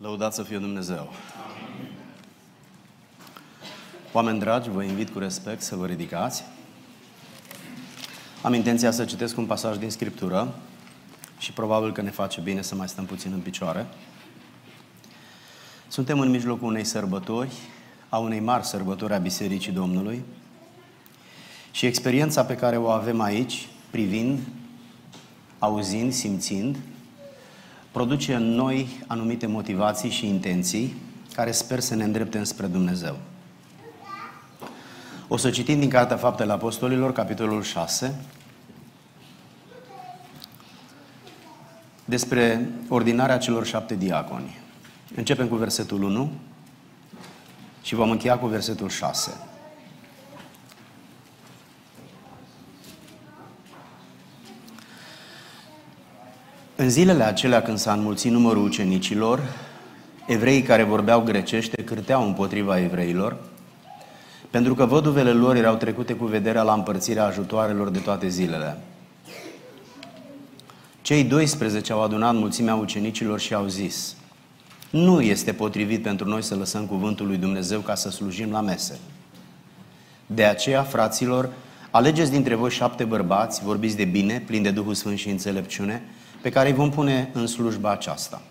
Lăudați să fie Dumnezeu! Oameni dragi, vă invit cu respect să vă ridicați. Am intenția să citesc un pasaj din Scriptură și probabil că ne face bine să mai stăm puțin în picioare. Suntem în mijlocul unei sărbători, a unei mari sărbători a Bisericii Domnului și experiența pe care o avem aici, privind, auzind, simțind, produce în noi anumite motivații și intenții care sper să ne îndrepte spre Dumnezeu. O să citim din Cartea Faptele Apostolilor, capitolul 6, despre ordinarea celor șapte diaconi. Începem cu versetul 1 și vom încheia cu versetul 6. În zilele acelea când s-a înmulțit numărul ucenicilor, evreii care vorbeau grecește cârteau împotriva evreilor, pentru că văduvele lor erau trecute cu vederea la împărțirea ajutoarelor de toate zilele. Cei 12 au adunat mulțimea ucenicilor și au zis, nu este potrivit pentru noi să lăsăm cuvântul lui Dumnezeu ca să slujim la mese. De aceea, fraților, alegeți dintre voi șapte bărbați, vorbiți de bine, plini de Duhul Sfânt și înțelepciune, pe care îi vom pune în slujba aceasta.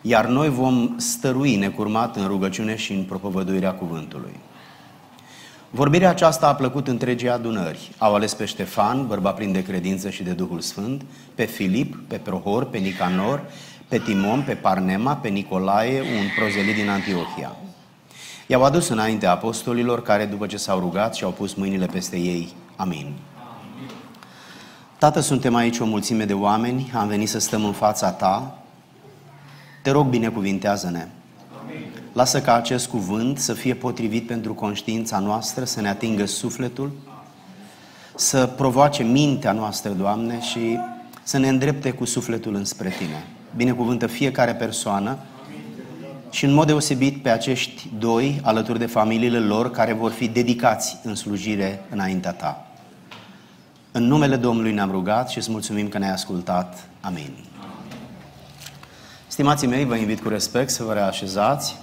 Iar noi vom stărui necurmat în rugăciune și în propovăduirea cuvântului. Vorbirea aceasta a plăcut întregii adunări. Au ales pe Ștefan, bărbat plin de credință și de Duhul Sfânt, pe Filip, pe Prohor, pe Nicanor, pe Timon, pe Parnema, pe Nicolae, un prozelit din Antiohia. I-au adus înainte apostolilor care, după ce s-au rugat, și-au pus mâinile peste ei. Amin. Tată, suntem aici o mulțime de oameni, am venit să stăm în fața Ta. Te rog, binecuvintează-ne. Lasă ca acest cuvânt să fie potrivit pentru conștiința noastră, să ne atingă sufletul, să provoace mintea noastră, Doamne, și să ne îndrepte cu sufletul înspre Tine. Binecuvântă fiecare persoană și în mod deosebit pe acești doi, alături de familiile lor, care vor fi dedicați în slujire înaintea Ta. În numele Domnului ne-am rugat și îți mulțumim că ne-ai ascultat. Amin. Stimații mei, vă invit cu respect să vă reașezați.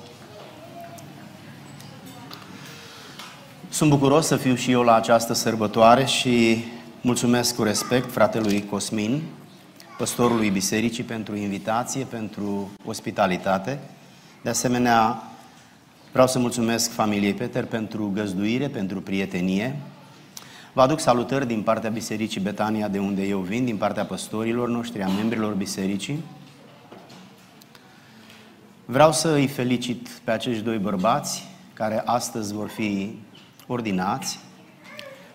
Sunt bucuros să fiu și eu la această sărbătoare și mulțumesc cu respect fratelui Cosmin, păstorului bisericii, pentru invitație, pentru ospitalitate. De asemenea, vreau să mulțumesc familiei Peter pentru găzduire, pentru prietenie, Vă aduc salutări din partea Bisericii Betania, de unde eu vin, din partea păstorilor noștri, a membrilor bisericii. Vreau să îi felicit pe acești doi bărbați care astăzi vor fi ordinați,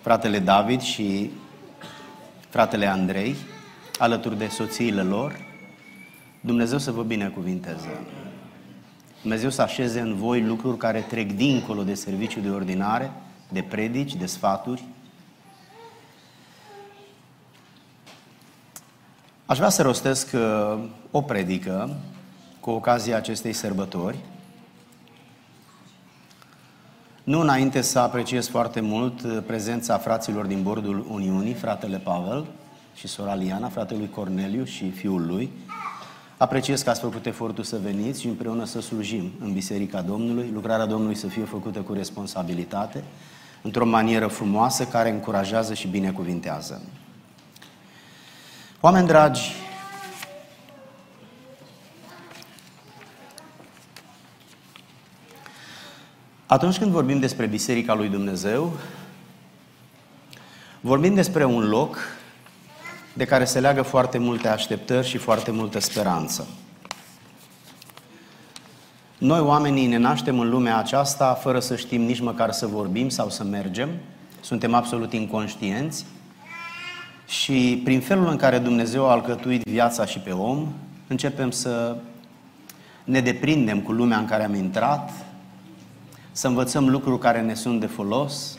fratele David și fratele Andrei, alături de soțiile lor. Dumnezeu să vă binecuvinteze. Dumnezeu să așeze în voi lucruri care trec dincolo de serviciu de ordinare, de predici, de sfaturi, Aș vrea să rostesc uh, o predică cu ocazia acestei sărbători. Nu înainte să apreciez foarte mult uh, prezența fraților din bordul Uniunii, fratele Pavel și sora Liana, fratelui Corneliu și fiul lui. Apreciez că ați făcut efortul să veniți și împreună să slujim în Biserica Domnului, lucrarea Domnului să fie făcută cu responsabilitate, într-o manieră frumoasă care încurajează și binecuvintează. Oameni dragi, atunci când vorbim despre Biserica lui Dumnezeu, vorbim despre un loc de care se leagă foarte multe așteptări și foarte multă speranță. Noi, oamenii, ne naștem în lumea aceasta fără să știm nici măcar să vorbim sau să mergem. Suntem absolut inconștienți și prin felul în care Dumnezeu a alcătuit viața și pe om, începem să ne deprindem cu lumea în care am intrat, să învățăm lucruri care ne sunt de folos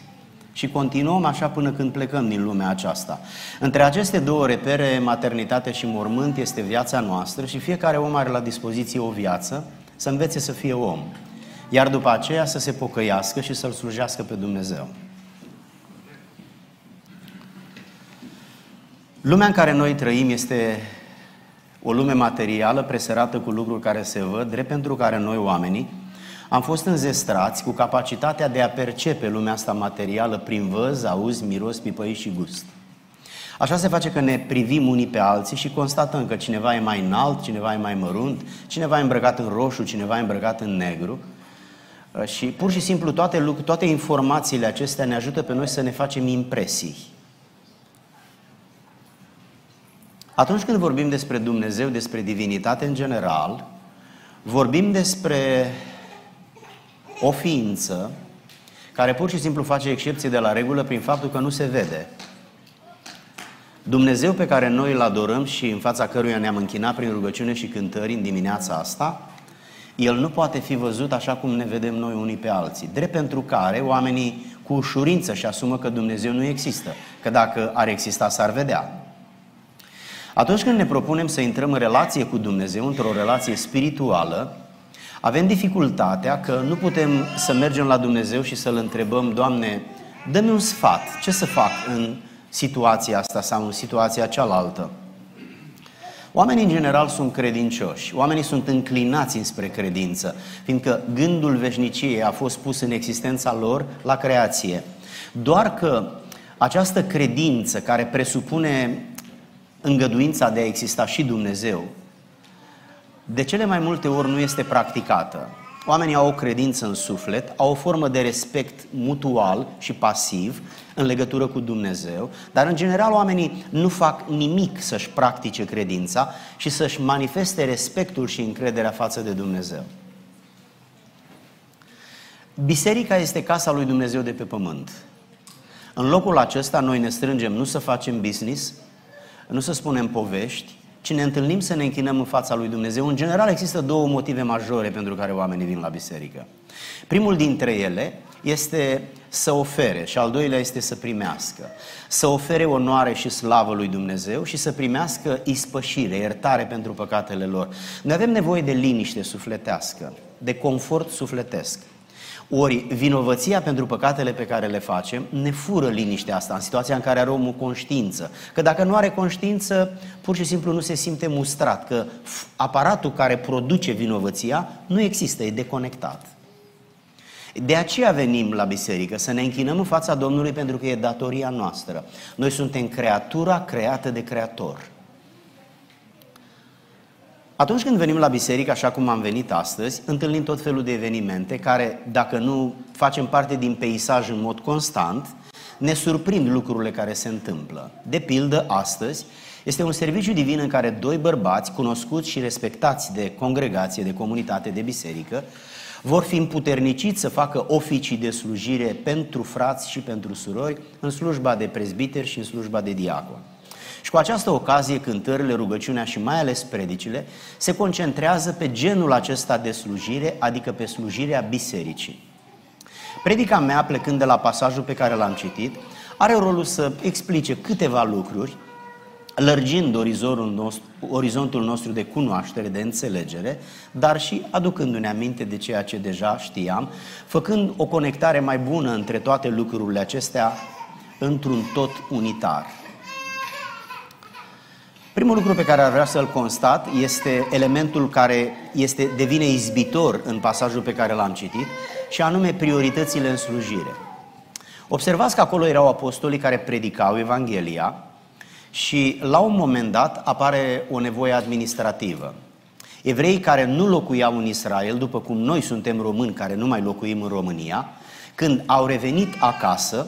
și continuăm așa până când plecăm din lumea aceasta. Între aceste două repere, maternitate și mormânt, este viața noastră și fiecare om are la dispoziție o viață să învețe să fie om, iar după aceea să se pocăiască și să-L slujească pe Dumnezeu. Lumea în care noi trăim este o lume materială preserată cu lucruri care se văd, drept pentru care noi oamenii am fost înzestrați cu capacitatea de a percepe lumea asta materială prin văz, auz, miros, pipăi și gust. Așa se face că ne privim unii pe alții și constatăm că cineva e mai înalt, cineva e mai mărunt, cineva e îmbrăcat în roșu, cineva e îmbrăcat în negru. Și pur și simplu toate, toate informațiile acestea ne ajută pe noi să ne facem impresii. Atunci când vorbim despre Dumnezeu, despre divinitate în general, vorbim despre o ființă care pur și simplu face excepție de la regulă prin faptul că nu se vede. Dumnezeu pe care noi îl adorăm și în fața căruia ne-am închinat prin rugăciune și cântări în dimineața asta, El nu poate fi văzut așa cum ne vedem noi unii pe alții. Drept pentru care oamenii cu ușurință și asumă că Dumnezeu nu există, că dacă ar exista s-ar vedea. Atunci când ne propunem să intrăm în relație cu Dumnezeu, într-o relație spirituală, avem dificultatea că nu putem să mergem la Dumnezeu și să-L întrebăm, Doamne, dă-mi un sfat, ce să fac în situația asta sau în situația cealaltă. Oamenii în general sunt credincioși, oamenii sunt înclinați înspre credință, fiindcă gândul veșniciei a fost pus în existența lor la creație. Doar că această credință care presupune îngăduința de a exista și Dumnezeu, de cele mai multe ori nu este practicată. Oamenii au o credință în suflet, au o formă de respect mutual și pasiv în legătură cu Dumnezeu, dar în general oamenii nu fac nimic să-și practice credința și să-și manifeste respectul și încrederea față de Dumnezeu. Biserica este casa lui Dumnezeu de pe pământ. În locul acesta noi ne strângem nu să facem business, nu să spunem povești, ci ne întâlnim să ne închinăm în fața lui Dumnezeu. În general există două motive majore pentru care oamenii vin la biserică. Primul dintre ele este să ofere și al doilea este să primească. Să ofere onoare și slavă lui Dumnezeu și să primească ispășire, iertare pentru păcatele lor. Noi avem nevoie de liniște sufletească, de confort sufletesc. Ori vinovăția pentru păcatele pe care le facem ne fură liniștea asta în situația în care are omul conștiință. Că dacă nu are conștiință, pur și simplu nu se simte mustrat, că aparatul care produce vinovăția nu există, e deconectat. De aceea venim la biserică, să ne închinăm în fața Domnului pentru că e datoria noastră. Noi suntem creatura creată de Creator. Atunci când venim la biserică, așa cum am venit astăzi, întâlnim tot felul de evenimente care, dacă nu facem parte din peisaj în mod constant, ne surprind lucrurile care se întâmplă. De pildă, astăzi, este un serviciu divin în care doi bărbați, cunoscuți și respectați de congregație, de comunitate, de biserică, vor fi împuterniciți să facă oficii de slujire pentru frați și pentru surori în slujba de prezbiteri și în slujba de diacon. Și cu această ocazie, cântările, rugăciunea și mai ales predicile se concentrează pe genul acesta de slujire, adică pe slujirea bisericii. Predica mea, plecând de la pasajul pe care l-am citit, are rolul să explice câteva lucruri, lărgind orizontul nostru, orizontul nostru de cunoaștere, de înțelegere, dar și aducându-ne aminte de ceea ce deja știam, făcând o conectare mai bună între toate lucrurile acestea într-un tot unitar. Primul lucru pe care ar vrea să-l constat este elementul care este, devine izbitor în pasajul pe care l-am citit și anume prioritățile în slujire. Observați că acolo erau apostolii care predicau Evanghelia și la un moment dat apare o nevoie administrativă. Evrei care nu locuiau în Israel, după cum noi suntem români care nu mai locuim în România, când au revenit acasă,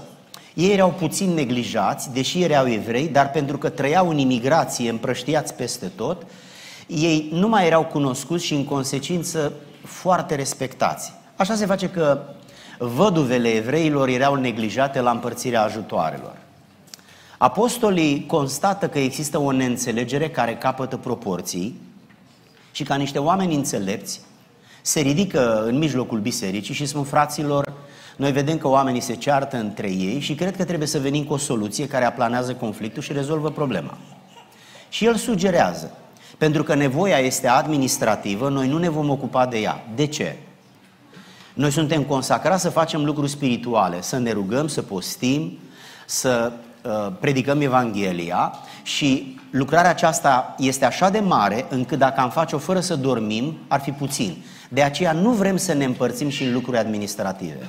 ei erau puțin neglijați, deși erau evrei, dar pentru că trăiau în imigrație, împrăștiați peste tot, ei nu mai erau cunoscuți și în consecință foarte respectați. Așa se face că văduvele evreilor erau neglijate la împărțirea ajutoarelor. Apostolii constată că există o neînțelegere care capătă proporții și ca niște oameni înțelepți se ridică în mijlocul bisericii și spun fraților, noi vedem că oamenii se ceartă între ei și cred că trebuie să venim cu o soluție care aplanează conflictul și rezolvă problema. Și el sugerează, pentru că nevoia este administrativă, noi nu ne vom ocupa de ea. De ce? Noi suntem consacrați să facem lucruri spirituale, să ne rugăm, să postim, să uh, predicăm Evanghelia și lucrarea aceasta este așa de mare încât dacă am face-o fără să dormim, ar fi puțin. De aceea nu vrem să ne împărțim și în lucruri administrative.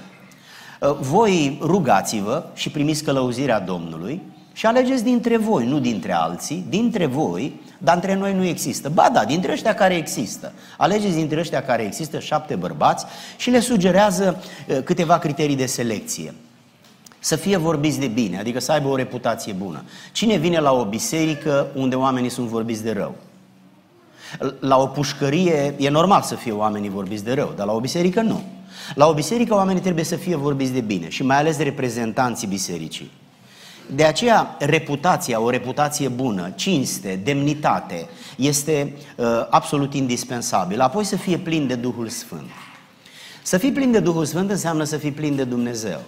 Uh, voi rugați-vă și primiți călăuzirea Domnului și alegeți dintre voi, nu dintre alții, dintre voi, dar între noi nu există. Ba da, dintre ăștia care există. Alegeți dintre ăștia care există șapte bărbați și le sugerează uh, câteva criterii de selecție. Să fie vorbiți de bine, adică să aibă o reputație bună. Cine vine la o biserică unde oamenii sunt vorbiți de rău? La o pușcărie e normal să fie oamenii vorbiți de rău, dar la o biserică nu. La o biserică oamenii trebuie să fie vorbiți de bine și mai ales de reprezentanții bisericii. De aceea, reputația, o reputație bună, cinste, demnitate, este uh, absolut indispensabilă. Apoi să fie plin de Duhul Sfânt. Să fii plin de Duhul Sfânt înseamnă să fii plin de Dumnezeu.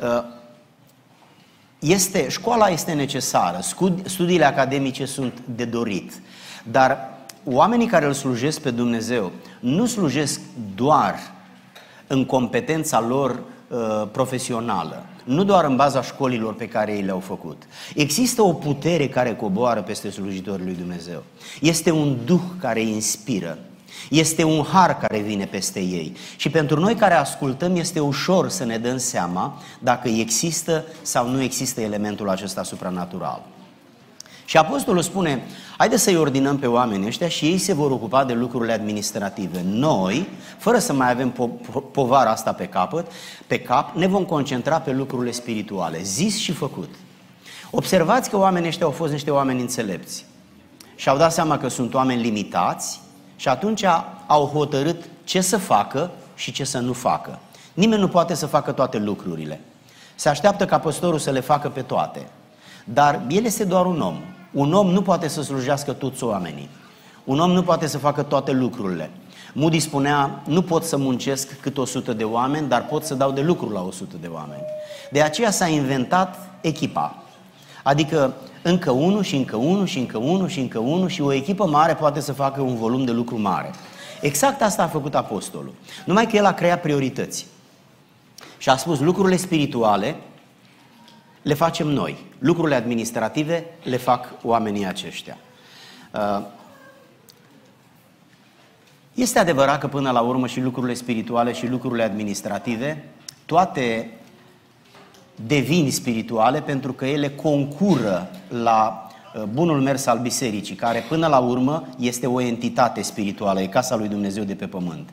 Uh, este, școala este necesară, studiile academice sunt de dorit, dar oamenii care îl slujesc pe Dumnezeu nu slujesc doar în competența lor uh, profesională, nu doar în baza școlilor pe care ei le-au făcut. Există o putere care coboară peste slujitorii lui Dumnezeu. Este un duh care inspiră. Este un har care vine peste ei. Și pentru noi care ascultăm este ușor să ne dăm seama dacă există sau nu există elementul acesta supranatural. Și apostolul spune, haide să-i ordinăm pe oamenii ăștia și ei se vor ocupa de lucrurile administrative. Noi, fără să mai avem po- po- povara asta pe capăt, pe cap, ne vom concentra pe lucrurile spirituale, zis și făcut. Observați că oamenii ăștia au fost niște oameni înțelepți și au dat seama că sunt oameni limitați și atunci au hotărât ce să facă și ce să nu facă. Nimeni nu poate să facă toate lucrurile. Se așteaptă ca păstorul să le facă pe toate. Dar el este doar un om. Un om nu poate să slujească toți oamenii. Un om nu poate să facă toate lucrurile. Moody spunea, nu pot să muncesc cât 100 de oameni, dar pot să dau de lucru la 100 de oameni. De aceea s-a inventat echipa. Adică încă unul și încă unul și încă unul și încă unul și o echipă mare poate să facă un volum de lucru mare. Exact asta a făcut apostolul. Numai că el a creat priorități. Și a spus lucrurile spirituale le facem noi. Lucrurile administrative le fac oamenii aceștia. Uh, este adevărat că până la urmă și lucrurile spirituale și lucrurile administrative, toate devin spirituale pentru că ele concură la uh, bunul mers al bisericii, care până la urmă este o entitate spirituală, e casa lui Dumnezeu de pe pământ.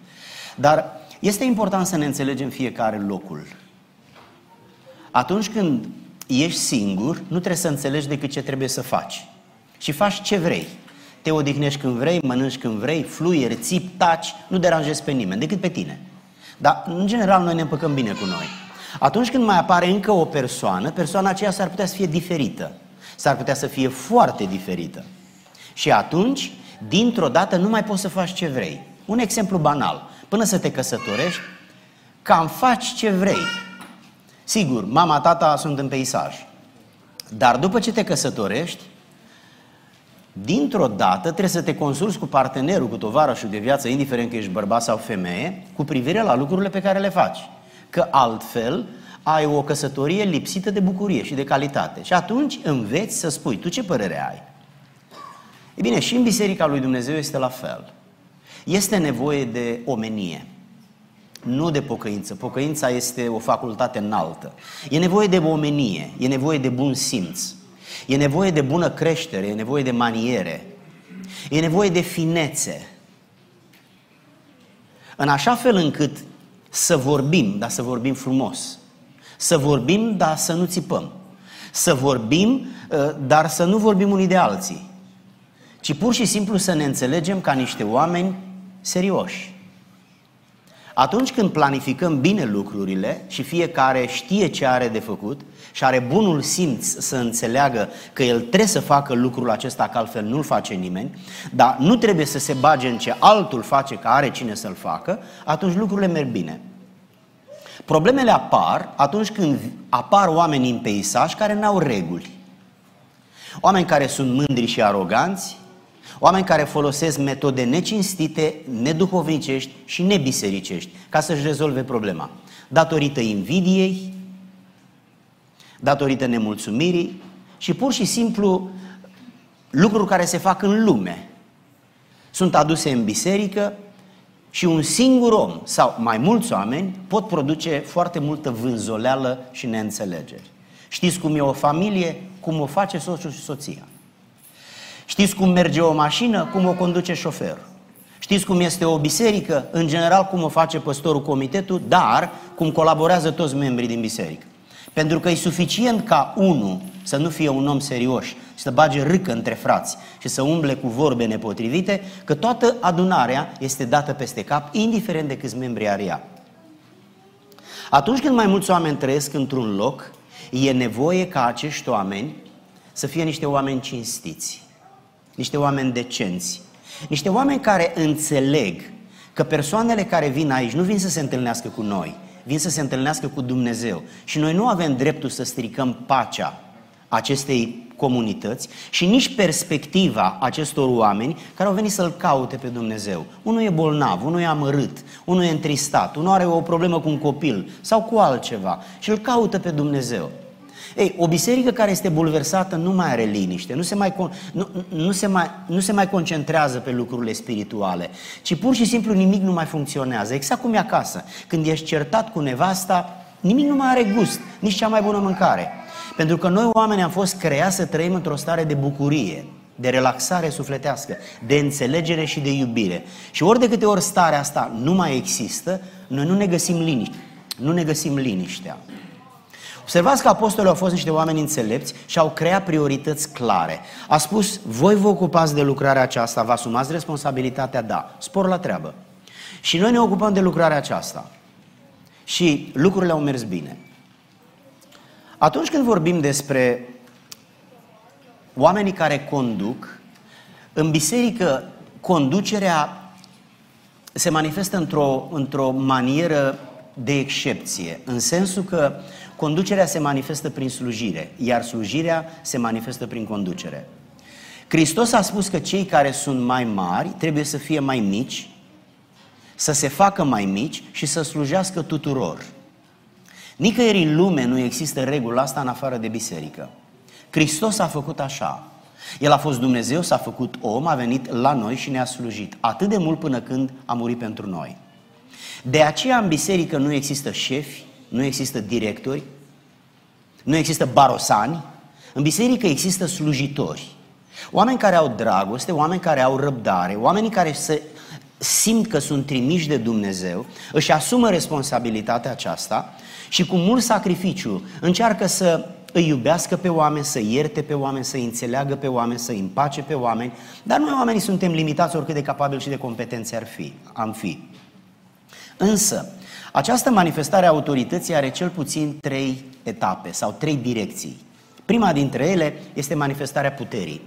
Dar este important să ne înțelegem fiecare locul. Atunci când ești singur, nu trebuie să înțelegi decât ce trebuie să faci. Și faci ce vrei. Te odihnești când vrei, mănânci când vrei, fluieri, țip, taci, nu deranjezi pe nimeni, decât pe tine. Dar, în general, noi ne împăcăm bine cu noi. Atunci când mai apare încă o persoană, persoana aceea s-ar putea să fie diferită. S-ar putea să fie foarte diferită. Și atunci, dintr-o dată, nu mai poți să faci ce vrei. Un exemplu banal. Până să te căsătorești, cam faci ce vrei. Sigur, mama, tata sunt în peisaj. Dar după ce te căsătorești, dintr-o dată trebuie să te consulți cu partenerul, cu tovarășul de viață, indiferent că ești bărbat sau femeie, cu privire la lucrurile pe care le faci. Că altfel ai o căsătorie lipsită de bucurie și de calitate. Și atunci înveți să spui, tu ce părere ai? E bine, și în Biserica lui Dumnezeu este la fel. Este nevoie de omenie nu de pocăință. Pocăința este o facultate înaltă. E nevoie de omenie, e nevoie de bun simț, e nevoie de bună creștere, e nevoie de maniere, e nevoie de finețe. În așa fel încât să vorbim, dar să vorbim frumos. Să vorbim, dar să nu țipăm. Să vorbim, ă, dar să nu vorbim unii de alții. Ci pur și simplu să ne înțelegem ca niște oameni serioși. Atunci când planificăm bine lucrurile și fiecare știe ce are de făcut și are bunul simț să înțeleagă că el trebuie să facă lucrul acesta, că altfel nu-l face nimeni, dar nu trebuie să se bage în ce altul face, că are cine să-l facă, atunci lucrurile merg bine. Problemele apar atunci când apar oameni în peisaj care n-au reguli. Oameni care sunt mândri și aroganți, Oameni care folosesc metode necinstite, neduhovnicești și nebisericești ca să-și rezolve problema. Datorită invidiei, datorită nemulțumirii și pur și simplu lucruri care se fac în lume sunt aduse în biserică și un singur om sau mai mulți oameni pot produce foarte multă vânzoleală și neînțelegeri. Știți cum e o familie? Cum o face soțul și soția. Știți cum merge o mașină? Cum o conduce șoferul. Știți cum este o biserică? În general, cum o face păstorul comitetul, dar cum colaborează toți membrii din biserică. Pentru că e suficient ca unul să nu fie un om serios și să bage râcă între frați și să umble cu vorbe nepotrivite, că toată adunarea este dată peste cap, indiferent de câți membri are ea. Atunci când mai mulți oameni trăiesc într-un loc, e nevoie ca acești oameni să fie niște oameni cinstiți, niște oameni decenți, niște oameni care înțeleg că persoanele care vin aici nu vin să se întâlnească cu noi, vin să se întâlnească cu Dumnezeu. Și noi nu avem dreptul să stricăm pacea acestei comunități și nici perspectiva acestor oameni care au venit să-L caute pe Dumnezeu. Unul e bolnav, unul e amărât, unul e întristat, unul are o problemă cu un copil sau cu altceva și îl caută pe Dumnezeu. Ei, o biserică care este bulversată nu mai are liniște, nu se mai, nu, nu, se mai, nu se mai concentrează pe lucrurile spirituale, ci pur și simplu nimic nu mai funcționează. Exact cum e acasă. Când ești certat cu nevasta, nimic nu mai are gust, nici cea mai bună mâncare. Pentru că noi oameni am fost creați să trăim într-o stare de bucurie, de relaxare sufletească, de înțelegere și de iubire. Și ori de câte ori starea asta nu mai există, noi nu ne găsim liniște. Nu ne găsim liniștea. Observați că apostolii au fost niște oameni înțelepți și au creat priorități clare. A spus, voi vă ocupați de lucrarea aceasta, vă asumați responsabilitatea, da, spor la treabă. Și noi ne ocupăm de lucrarea aceasta. Și lucrurile au mers bine. Atunci când vorbim despre oamenii care conduc, în biserică conducerea se manifestă într-o, într-o manieră de excepție, în sensul că conducerea se manifestă prin slujire, iar slujirea se manifestă prin conducere. Hristos a spus că cei care sunt mai mari trebuie să fie mai mici, să se facă mai mici și să slujească tuturor. Nicăieri în lume nu există regula asta în afară de biserică. Hristos a făcut așa. El a fost Dumnezeu, s-a făcut om, a venit la noi și ne-a slujit. Atât de mult până când a murit pentru noi. De aceea în biserică nu există șefi, nu există directori, nu există barosani. În biserică există slujitori. Oameni care au dragoste, oameni care au răbdare, oameni care se simt că sunt trimiși de Dumnezeu, își asumă responsabilitatea aceasta și cu mult sacrificiu încearcă să îi iubească pe oameni, să ierte pe oameni, să înțeleagă pe oameni, să împace pe oameni, dar noi oamenii suntem limitați oricât de capabili și de competențe ar fi, am fi. Însă, această manifestare a autorității are cel puțin trei etape sau trei direcții. Prima dintre ele este manifestarea puterii.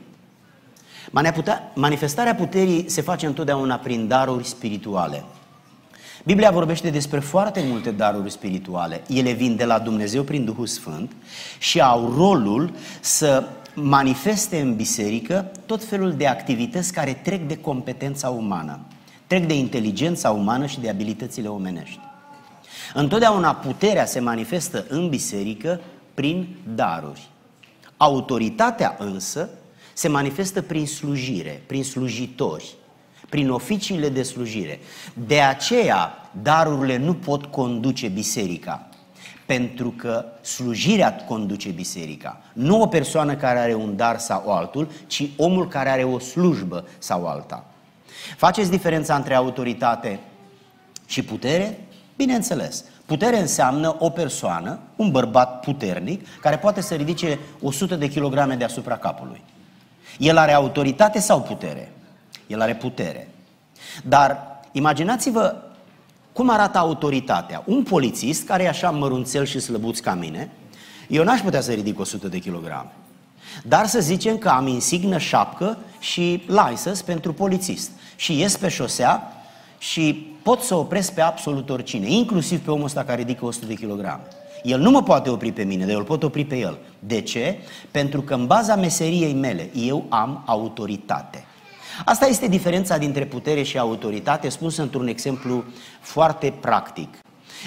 Manifestarea puterii se face întotdeauna prin daruri spirituale. Biblia vorbește despre foarte multe daruri spirituale. Ele vin de la Dumnezeu prin Duhul Sfânt și au rolul să manifeste în biserică tot felul de activități care trec de competența umană, trec de inteligența umană și de abilitățile omenești. Întotdeauna puterea se manifestă în biserică prin daruri. Autoritatea însă se manifestă prin slujire, prin slujitori, prin oficiile de slujire. De aceea, darurile nu pot conduce biserica, pentru că slujirea conduce biserica. Nu o persoană care are un dar sau altul, ci omul care are o slujbă sau alta. Faceți diferența între autoritate și putere? Bineînțeles. Putere înseamnă o persoană, un bărbat puternic, care poate să ridice 100 de kilograme deasupra capului. El are autoritate sau putere? El are putere. Dar imaginați-vă cum arată autoritatea. Un polițist care e așa mărunțel și slăbuț ca mine, eu n-aș putea să ridic 100 de kilograme. Dar să zicem că am insignă șapcă și license pentru polițist. Și ies pe șosea și pot să opresc pe absolut oricine, inclusiv pe omul ăsta care ridică 100 de kilograme. El nu mă poate opri pe mine, dar eu îl pot opri pe el. De ce? Pentru că în baza meseriei mele eu am autoritate. Asta este diferența dintre putere și autoritate, spus într-un exemplu foarte practic.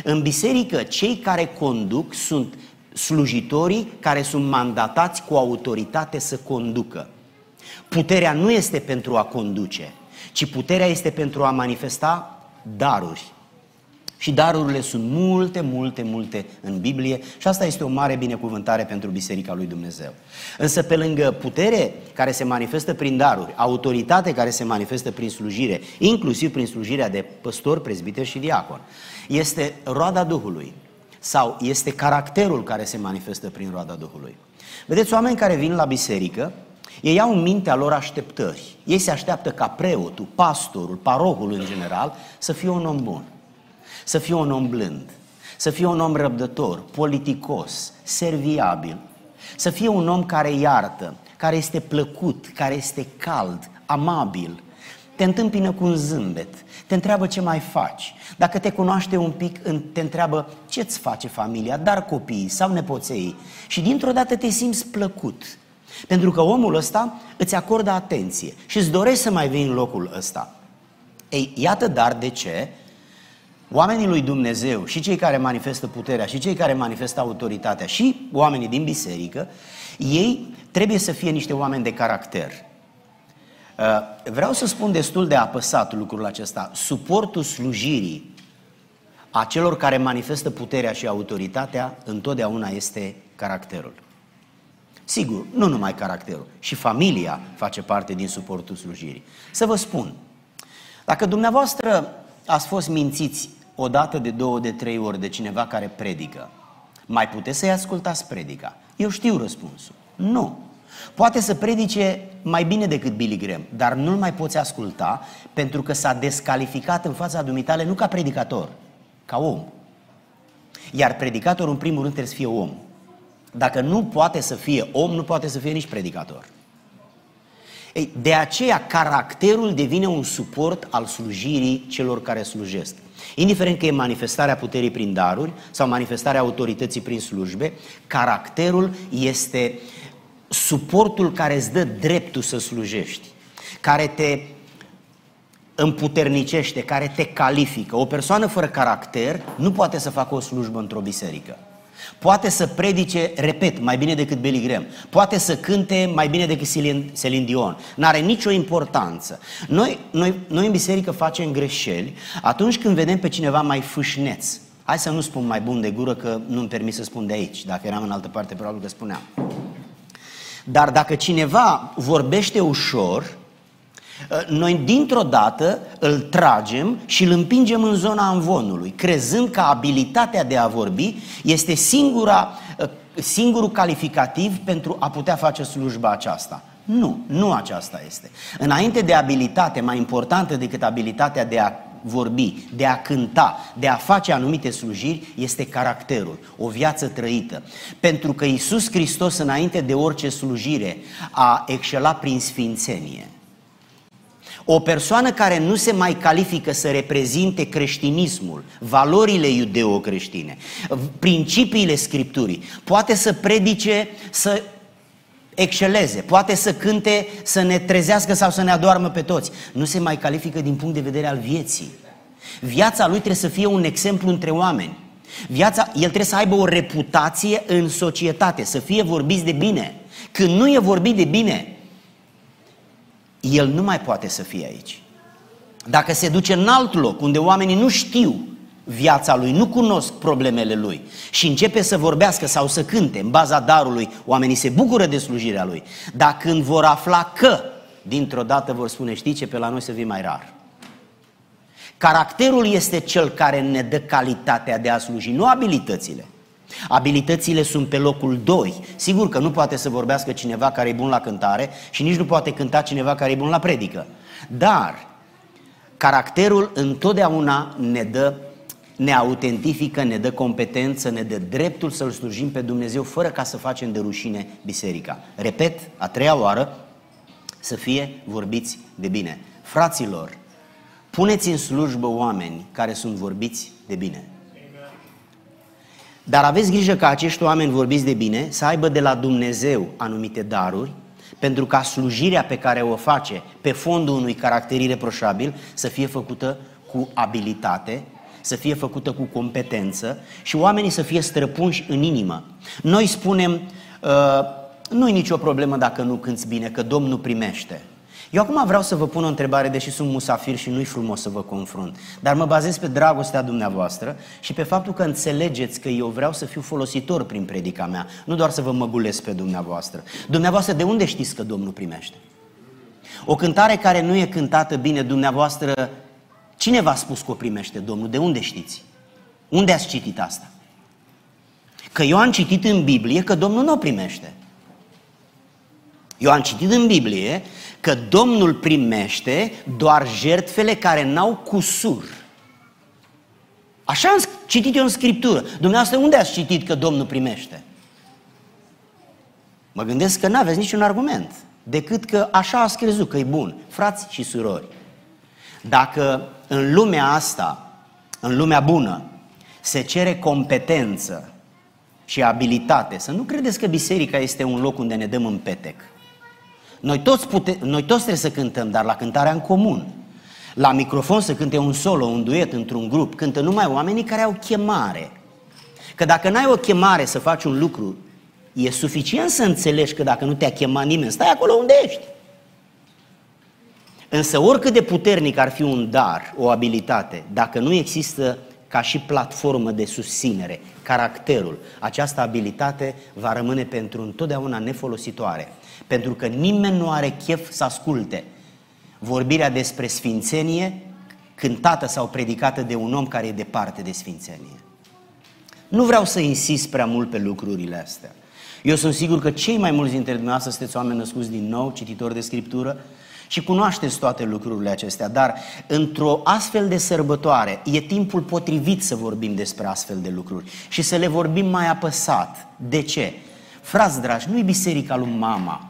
În biserică, cei care conduc sunt slujitorii care sunt mandatați cu autoritate să conducă. Puterea nu este pentru a conduce, ci puterea este pentru a manifesta daruri. Și darurile sunt multe, multe, multe în Biblie și asta este o mare binecuvântare pentru Biserica lui Dumnezeu. Însă pe lângă putere care se manifestă prin daruri, autoritate care se manifestă prin slujire, inclusiv prin slujirea de păstor, prezbiter și diacon, este roada Duhului sau este caracterul care se manifestă prin roada Duhului. Vedeți, oameni care vin la biserică, ei au în mintea lor așteptări. Ei se așteaptă ca preotul, pastorul, parohul în general, să fie un om bun să fie un om blând, să fie un om răbdător, politicos, serviabil, să fie un om care iartă, care este plăcut, care este cald, amabil, te întâmpină cu un zâmbet, te întreabă ce mai faci. Dacă te cunoaște un pic, te întreabă ce-ți face familia, dar copiii sau nepoței. Și dintr-o dată te simți plăcut. Pentru că omul ăsta îți acordă atenție și îți dorești să mai vii în locul ăsta. Ei, iată dar de ce Oamenii lui Dumnezeu și cei care manifestă puterea și cei care manifestă autoritatea și oamenii din biserică, ei trebuie să fie niște oameni de caracter. Uh, vreau să spun destul de apăsat lucrul acesta. Suportul slujirii a celor care manifestă puterea și autoritatea întotdeauna este caracterul. Sigur, nu numai caracterul, și familia face parte din suportul slujirii. Să vă spun, dacă dumneavoastră ați fost mințiți o dată, de două, de trei ori de cineva care predică, mai puteți să-i ascultați predica? Eu știu răspunsul. Nu. Poate să predice mai bine decât Billy Graham, dar nu-l mai poți asculta pentru că s-a descalificat în fața dumitale nu ca predicator, ca om. Iar predicatorul în primul rând trebuie să fie om. Dacă nu poate să fie om, nu poate să fie nici predicator. Ei, de aceea caracterul devine un suport al slujirii celor care slujesc. Indiferent că e manifestarea puterii prin daruri sau manifestarea autorității prin slujbe, caracterul este suportul care îți dă dreptul să slujești, care te împuternicește, care te califică. O persoană fără caracter nu poate să facă o slujbă într-o biserică. Poate să predice, repet, mai bine decât Billy Graham. Poate să cânte mai bine decât Celine Dion. N-are nicio importanță. Noi, noi, noi în biserică facem greșeli atunci când vedem pe cineva mai fâșneț. Hai să nu spun mai bun de gură că nu-mi permis să spun de aici. Dacă eram în altă parte, probabil că spuneam. Dar dacă cineva vorbește ușor, Uh, noi dintr-o dată îl tragem și îl împingem în zona învonului, crezând că abilitatea de a vorbi este singura, uh, singurul calificativ pentru a putea face slujba aceasta. Nu, nu aceasta este. Înainte de abilitate, mai importantă decât abilitatea de a vorbi, de a cânta, de a face anumite slujiri, este caracterul, o viață trăită. Pentru că Isus Hristos, înainte de orice slujire, a excelat prin sfințenie. O persoană care nu se mai califică să reprezinte creștinismul, valorile iudeo-creștine, principiile Scripturii, poate să predice, să exceleze, poate să cânte, să ne trezească sau să ne adoarmă pe toți. Nu se mai califică din punct de vedere al vieții. Viața lui trebuie să fie un exemplu între oameni. Viața, el trebuie să aibă o reputație în societate, să fie vorbiți de bine. Când nu e vorbit de bine, el nu mai poate să fie aici. Dacă se duce în alt loc, unde oamenii nu știu viața lui, nu cunosc problemele lui și începe să vorbească sau să cânte în baza darului, oamenii se bucură de slujirea lui. Dar când vor afla că, dintr-o dată vor spune, știi ce, pe la noi să vii mai rar. Caracterul este cel care ne dă calitatea de a sluji, nu abilitățile. Abilitățile sunt pe locul 2. Sigur că nu poate să vorbească cineva care e bun la cântare și nici nu poate cânta cineva care e bun la predică. Dar caracterul întotdeauna ne dă ne autentifică, ne dă competență, ne dă dreptul să-L slujim pe Dumnezeu fără ca să facem de rușine biserica. Repet, a treia oară, să fie vorbiți de bine. Fraților, puneți în slujbă oameni care sunt vorbiți de bine. Dar aveți grijă ca acești oameni vorbiți de bine să aibă de la Dumnezeu anumite daruri, pentru ca slujirea pe care o face pe fondul unui caracter ireproșabil să fie făcută cu abilitate, să fie făcută cu competență și oamenii să fie străpunși în inimă. Noi spunem, uh, nu-i nicio problemă dacă nu cânți bine, că Domnul primește. Eu acum vreau să vă pun o întrebare, deși sunt musafir și nu-i frumos să vă confrunt, dar mă bazez pe dragostea dumneavoastră și pe faptul că înțelegeți că eu vreau să fiu folositor prin predica mea, nu doar să vă măgulesc pe dumneavoastră. Dumneavoastră, de unde știți că Domnul primește? O cântare care nu e cântată bine, dumneavoastră, cine v-a spus că o primește Domnul? De unde știți? Unde ați citit asta? Că eu am citit în Biblie că Domnul nu o primește. Eu am citit în Biblie că Domnul primește doar jertfele care n-au cusur. Așa am citit eu în Scriptură. Dumneavoastră, unde ați citit că Domnul primește? Mă gândesc că nu aveți niciun argument, decât că așa ați crezut că e bun, frați și surori. Dacă în lumea asta, în lumea bună, se cere competență și abilitate, să nu credeți că biserica este un loc unde ne dăm în petec. Noi toți, pute- noi toți trebuie să cântăm, dar la cântarea în comun. La microfon să cânte un solo, un duet într-un grup, cântă numai oamenii care au chemare. Că dacă n-ai o chemare să faci un lucru, e suficient să înțelegi că dacă nu te-a chemat nimeni, stai acolo unde ești. Însă oricât de puternic ar fi un dar, o abilitate, dacă nu există ca și platformă de susținere, caracterul, această abilitate va rămâne pentru întotdeauna nefolositoare. Pentru că nimeni nu are chef să asculte vorbirea despre sfințenie cântată sau predicată de un om care e departe de sfințenie. Nu vreau să insist prea mult pe lucrurile astea. Eu sunt sigur că cei mai mulți dintre dumneavoastră sunteți oameni născuți din nou, cititori de Scriptură, și cunoașteți toate lucrurile acestea, dar într-o astfel de sărbătoare e timpul potrivit să vorbim despre astfel de lucruri și să le vorbim mai apăsat. De ce? Frați dragi, nu-i biserica lui mama,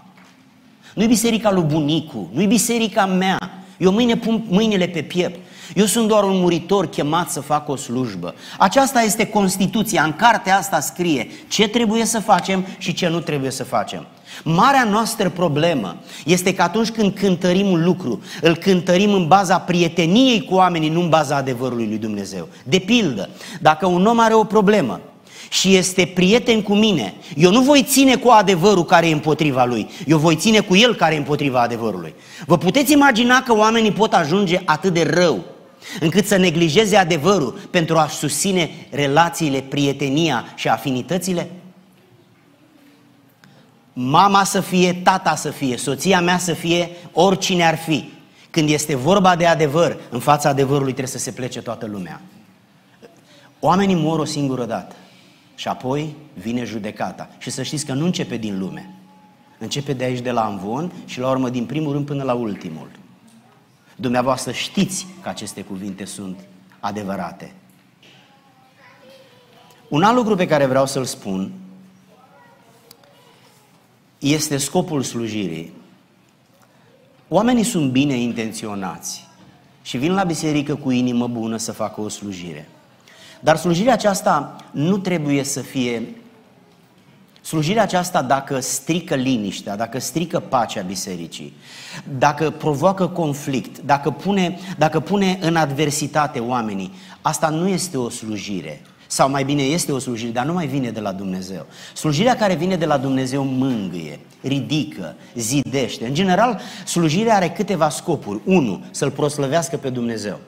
nu-i biserica lui bunicu, nu-i biserica mea. Eu mâine pun mâinile pe piept. Eu sunt doar un muritor chemat să fac o slujbă. Aceasta este Constituția. În cartea asta scrie ce trebuie să facem și ce nu trebuie să facem. Marea noastră problemă este că atunci când cântărim un lucru, îl cântărim în baza prieteniei cu oamenii, nu în baza adevărului lui Dumnezeu. De pildă, dacă un om are o problemă și este prieten cu mine, eu nu voi ține cu adevărul care e împotriva lui, eu voi ține cu el care e împotriva adevărului. Vă puteți imagina că oamenii pot ajunge atât de rău încât să neglijeze adevărul pentru a susține relațiile, prietenia și afinitățile? Mama să fie, tata să fie, soția mea să fie, oricine ar fi. Când este vorba de adevăr, în fața adevărului trebuie să se plece toată lumea. Oamenii mor o singură dată și apoi vine judecata. Și să știți că nu începe din lume. Începe de aici, de la Amvon și la urmă din primul rând până la ultimul. Dumneavoastră știți că aceste cuvinte sunt adevărate. Un alt lucru pe care vreau să-l spun este scopul slujirii. Oamenii sunt bine intenționați și vin la biserică cu inimă bună să facă o slujire. Dar slujirea aceasta nu trebuie să fie Slujirea aceasta, dacă strică liniștea, dacă strică pacea bisericii, dacă provoacă conflict, dacă pune, dacă pune în adversitate oamenii, asta nu este o slujire. Sau mai bine este o slujire, dar nu mai vine de la Dumnezeu. Slujirea care vine de la Dumnezeu mângâie, ridică, zidește. În general, slujirea are câteva scopuri. Unu, să-L proslăvească pe Dumnezeu.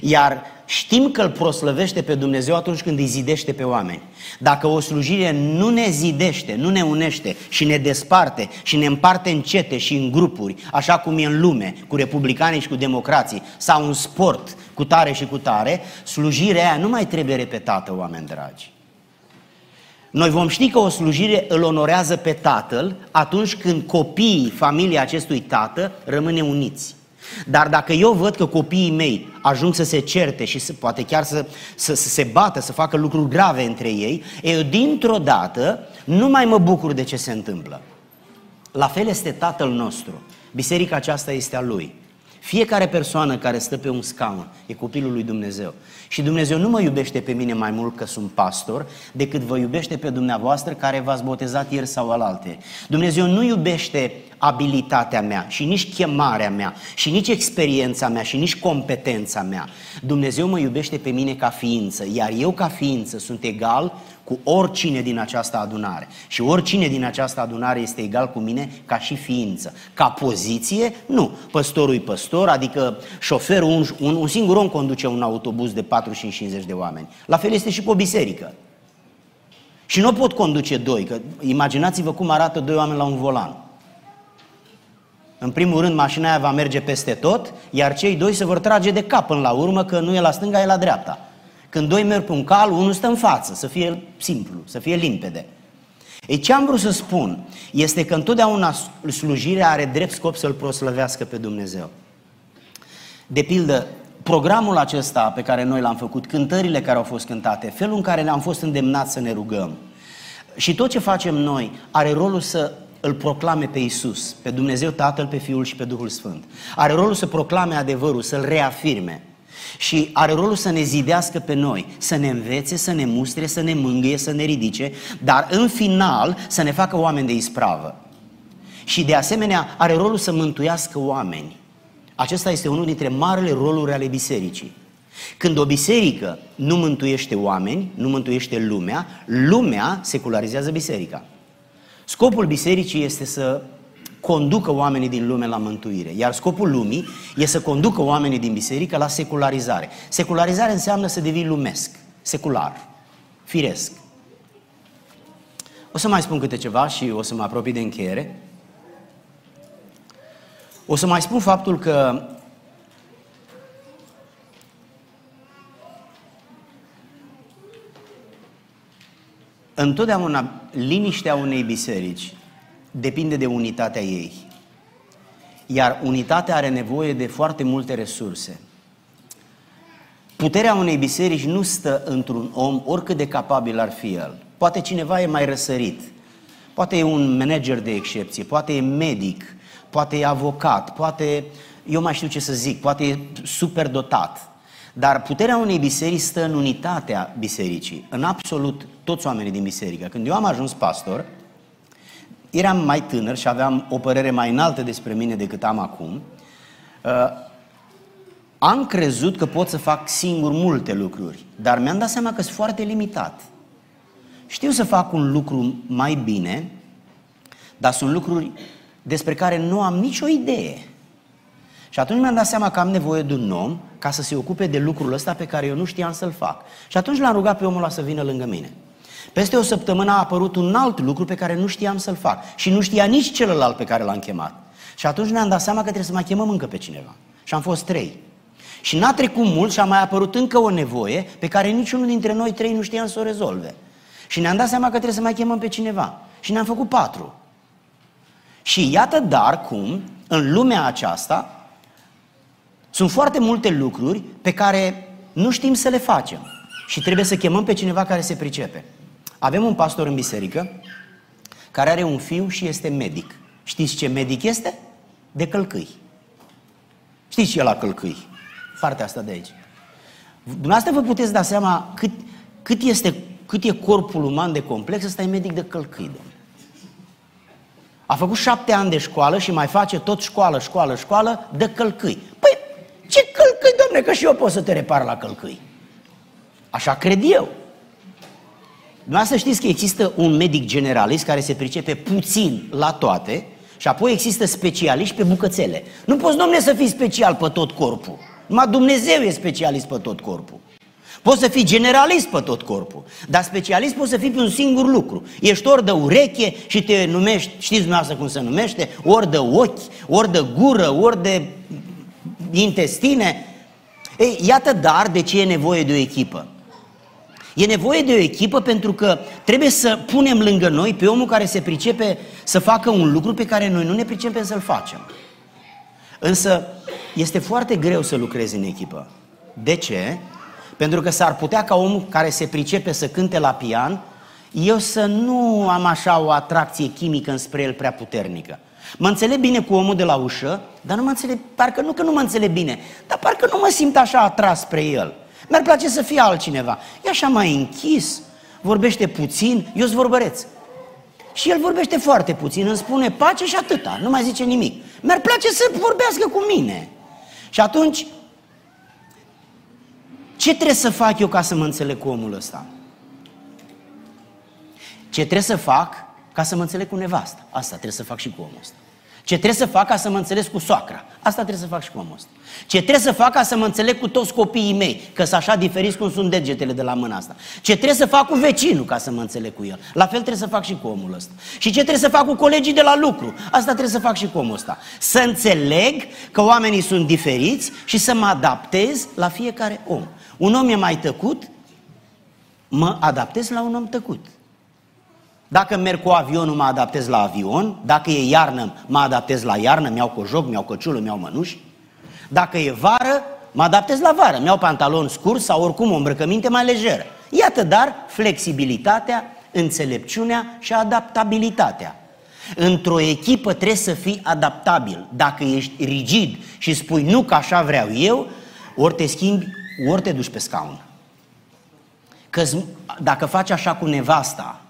Iar știm că îl proslăvește pe Dumnezeu atunci când îi zidește pe oameni. Dacă o slujire nu ne zidește, nu ne unește și ne desparte și ne împarte în cete și în grupuri, așa cum e în lume, cu republicanii și cu democrații, sau în sport, cu tare și cu tare, slujirea aia nu mai trebuie repetată, oameni dragi. Noi vom ști că o slujire îl onorează pe tatăl atunci când copiii familiei acestui tată rămâne uniți. Dar dacă eu văd că copiii mei ajung să se certe și să, poate chiar să, să, să se bată, să facă lucruri grave între ei, eu dintr-o dată nu mai mă bucur de ce se întâmplă. La fel este Tatăl nostru. Biserica aceasta este a Lui. Fiecare persoană care stă pe un scaun e copilul lui Dumnezeu. Și Dumnezeu nu mă iubește pe mine mai mult că sunt pastor, decât vă iubește pe dumneavoastră care v-ați botezat ieri sau alalte. Dumnezeu nu iubește abilitatea mea și nici chemarea mea și nici experiența mea și nici competența mea. Dumnezeu mă iubește pe mine ca ființă, iar eu ca ființă sunt egal cu oricine din această adunare. Și oricine din această adunare este egal cu mine ca și ființă. Ca poziție, nu. Păstorul e păstor, adică șoferul, un, un, un singur om conduce un autobuz de 45-50 de oameni. La fel este și cu o biserică. Și nu pot conduce doi, că imaginați-vă cum arată doi oameni la un volan. În primul rând, mașina aia va merge peste tot, iar cei doi se vor trage de cap până la urmă, că nu e la stânga, e la dreapta. Când doi merg pe un cal, unul stă în față, să fie simplu, să fie limpede. Ei, ce am vrut să spun este că întotdeauna slujirea are drept scop să-L proslăvească pe Dumnezeu. De pildă, programul acesta pe care noi l-am făcut, cântările care au fost cântate, felul în care ne-am fost îndemnați să ne rugăm și tot ce facem noi are rolul să îl proclame pe Isus, pe Dumnezeu Tatăl, pe Fiul și pe Duhul Sfânt. Are rolul să proclame adevărul, să-l reafirme. Și are rolul să ne zidească pe noi, să ne învețe, să ne mustre, să ne mângâie, să ne ridice, dar în final să ne facă oameni de ispravă. Și de asemenea are rolul să mântuiască oameni. Acesta este unul dintre marele roluri ale bisericii. Când o biserică nu mântuiește oameni, nu mântuiește lumea, lumea secularizează biserica. Scopul bisericii este să conducă oamenii din lume la mântuire, iar scopul lumii este să conducă oamenii din biserică la secularizare. Secularizare înseamnă să devii lumesc, secular, firesc. O să mai spun câte ceva și o să mă apropii de încheiere. O să mai spun faptul că întotdeauna liniștea unei biserici depinde de unitatea ei. Iar unitatea are nevoie de foarte multe resurse. Puterea unei biserici nu stă într-un om, oricât de capabil ar fi el. Poate cineva e mai răsărit, poate e un manager de excepție, poate e medic, poate e avocat, poate, eu mai știu ce să zic, poate e super dotat. Dar puterea unei biserici stă în unitatea bisericii, în absolut toți oamenii din biserică. Când eu am ajuns pastor, eram mai tânăr și aveam o părere mai înaltă despre mine decât am acum, uh, am crezut că pot să fac singur multe lucruri, dar mi-am dat seama că sunt foarte limitat. Știu să fac un lucru mai bine, dar sunt lucruri despre care nu am nicio idee. Și atunci mi-am dat seama că am nevoie de un om ca să se ocupe de lucrul ăsta pe care eu nu știam să-l fac. Și atunci l-am rugat pe omul ăla să vină lângă mine. Peste o săptămână a apărut un alt lucru pe care nu știam să-l fac. Și nu știa nici celălalt pe care l-am chemat. Și atunci ne-am dat seama că trebuie să mai chemăm încă pe cineva. Și am fost trei. Și n-a trecut mult și a mai apărut încă o nevoie pe care niciunul dintre noi trei nu știam să o rezolve. Și ne-am dat seama că trebuie să mai chemăm pe cineva. Și ne-am făcut patru. Și iată dar cum, în lumea aceasta, sunt foarte multe lucruri pe care nu știm să le facem. Și trebuie să chemăm pe cineva care se pricepe. Avem un pastor în biserică care are un fiu și este medic. Știți ce medic este? De călcâi. Știți ce e la călcâi? Partea asta de aici. Dumneavoastră vă puteți da seama cât, cât, este, cât e corpul uman de complex, ăsta e medic de călcâi, domnule. A făcut șapte ani de școală și mai face tot școală, școală, școală de călcâi. Păi, ce călcâi, domne, că și eu pot să te repar la călcâi. Așa cred eu. să știți că există un medic generalist care se pricepe puțin la toate și apoi există specialiști pe bucățele. Nu poți, domne, să fii special pe tot corpul. Numai Dumnezeu e specialist pe tot corpul. Poți să fii generalist pe tot corpul, dar specialist poți să fii pe un singur lucru. Ești ori de ureche și te numești, știți dumneavoastră cum se numește, ori de ochi, ori de gură, ori de intestine. Ei, iată dar de ce e nevoie de o echipă. E nevoie de o echipă pentru că trebuie să punem lângă noi pe omul care se pricepe să facă un lucru pe care noi nu ne pricepem să-l facem. Însă este foarte greu să lucrezi în echipă. De ce? Pentru că s-ar putea ca omul care se pricepe să cânte la pian, eu să nu am așa o atracție chimică înspre el prea puternică. Mă înțeleg bine cu omul de la ușă, dar nu mă înțeleg, parcă nu că nu mă înțeleg bine, dar parcă nu mă simt așa atras spre el. Mi-ar place să fie altcineva. E așa mai închis, vorbește puțin, eu sunt vorbăreț. Și el vorbește foarte puțin, îmi spune pace și atâta, nu mai zice nimic. Mi-ar place să vorbească cu mine. Și atunci, ce trebuie să fac eu ca să mă înțeleg cu omul ăsta? Ce trebuie să fac ca să mă înțeleg cu nevasta? Asta trebuie să fac și cu omul ăsta. Ce trebuie să fac ca să mă înțeleg cu soacra? Asta trebuie să fac și cu omul ăsta. Ce trebuie să fac ca să mă înțeleg cu toți copiii mei? Că sunt așa diferiți cum sunt degetele de la mâna asta. Ce trebuie să fac cu vecinul ca să mă înțeleg cu el? La fel trebuie să fac și cu omul ăsta. Și ce trebuie să fac cu colegii de la lucru? Asta trebuie să fac și cu omul ăsta. Să înțeleg că oamenii sunt diferiți și să mă adaptez la fiecare om. Un om e mai tăcut, mă adaptez la un om tăcut. Dacă merg cu avionul, mă adaptez la avion. Dacă e iarnă, mă adaptez la iarnă, mi-au cojoc, mi-au căciulă, mi-au mănuși. Dacă e vară, mă adaptez la vară. Mi-au pantalon scurs sau oricum o îmbrăcăminte mai lejeră. Iată, dar, flexibilitatea, înțelepciunea și adaptabilitatea. Într-o echipă trebuie să fii adaptabil. Dacă ești rigid și spui nu că așa vreau eu, ori te schimbi, ori te duci pe scaun. Că dacă faci așa cu nevasta,